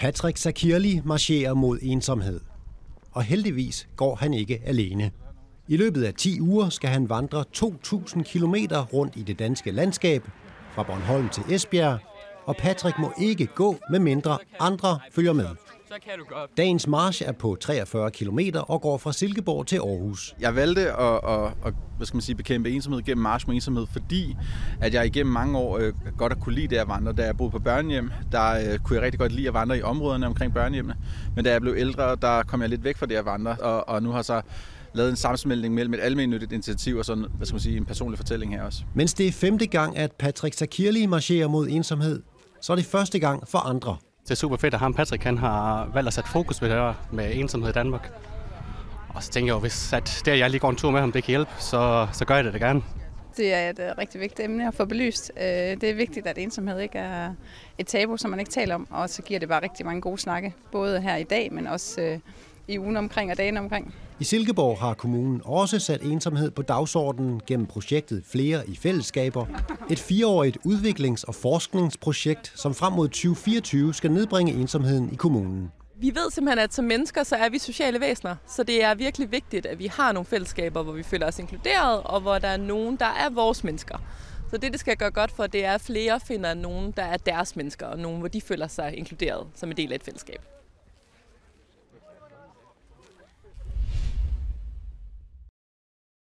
Patrick Sakirli marcherer mod ensomhed. Og heldigvis går han ikke alene. I løbet af 10 uger skal han vandre 2.000 km rundt i det danske landskab, fra Bornholm til Esbjerg, og Patrick må ikke gå, med mindre andre følger med. Så kan du godt. Dagens march er på 43 km og går fra Silkeborg til Aarhus. Jeg valgte at, at, at hvad skal man sige, bekæmpe ensomhed gennem march med ensomhed, fordi at jeg igennem mange år øh, godt har kunne lide det at vandre. Da jeg boede på børnehjem, der øh, kunne jeg rigtig godt lide at vandre i områderne omkring børnehjemmene. Men da jeg blev ældre, der kom jeg lidt væk fra det at vandre, og, og nu har så lavet en sammensmeltning mellem et almindeligt initiativ og sådan, hvad skal man sige, en personlig fortælling her også. Mens det er femte gang, at Patrick Sakirli marcherer mod ensomhed, så er det første gang for andre. Det er super fedt, at ham Patrick han har valgt at sætte fokus på det her med ensomhed i Danmark. Og så tænker jeg jo, hvis at det, at jeg lige går en tur med ham, det kan hjælpe, så, så gør jeg det da gerne. Det er et uh, rigtig vigtigt emne at få belyst. Uh, det er vigtigt, at ensomhed ikke er et tabu, som man ikke taler om, og så giver det bare rigtig mange gode snakke, både her i dag, men også uh, i ugen omkring og dagen omkring. I Silkeborg har kommunen også sat ensomhed på dagsordenen gennem projektet Flere i fællesskaber. Et fireårigt udviklings- og forskningsprojekt, som frem mod 2024 skal nedbringe ensomheden i kommunen. Vi ved simpelthen, at som mennesker, så er vi sociale væsener. Så det er virkelig vigtigt, at vi har nogle fællesskaber, hvor vi føler os inkluderet, og hvor der er nogen, der er vores mennesker. Så det, det skal gøre godt for, det er, at flere finder nogen, der er deres mennesker, og nogen, hvor de føler sig inkluderet som en del af et fællesskab.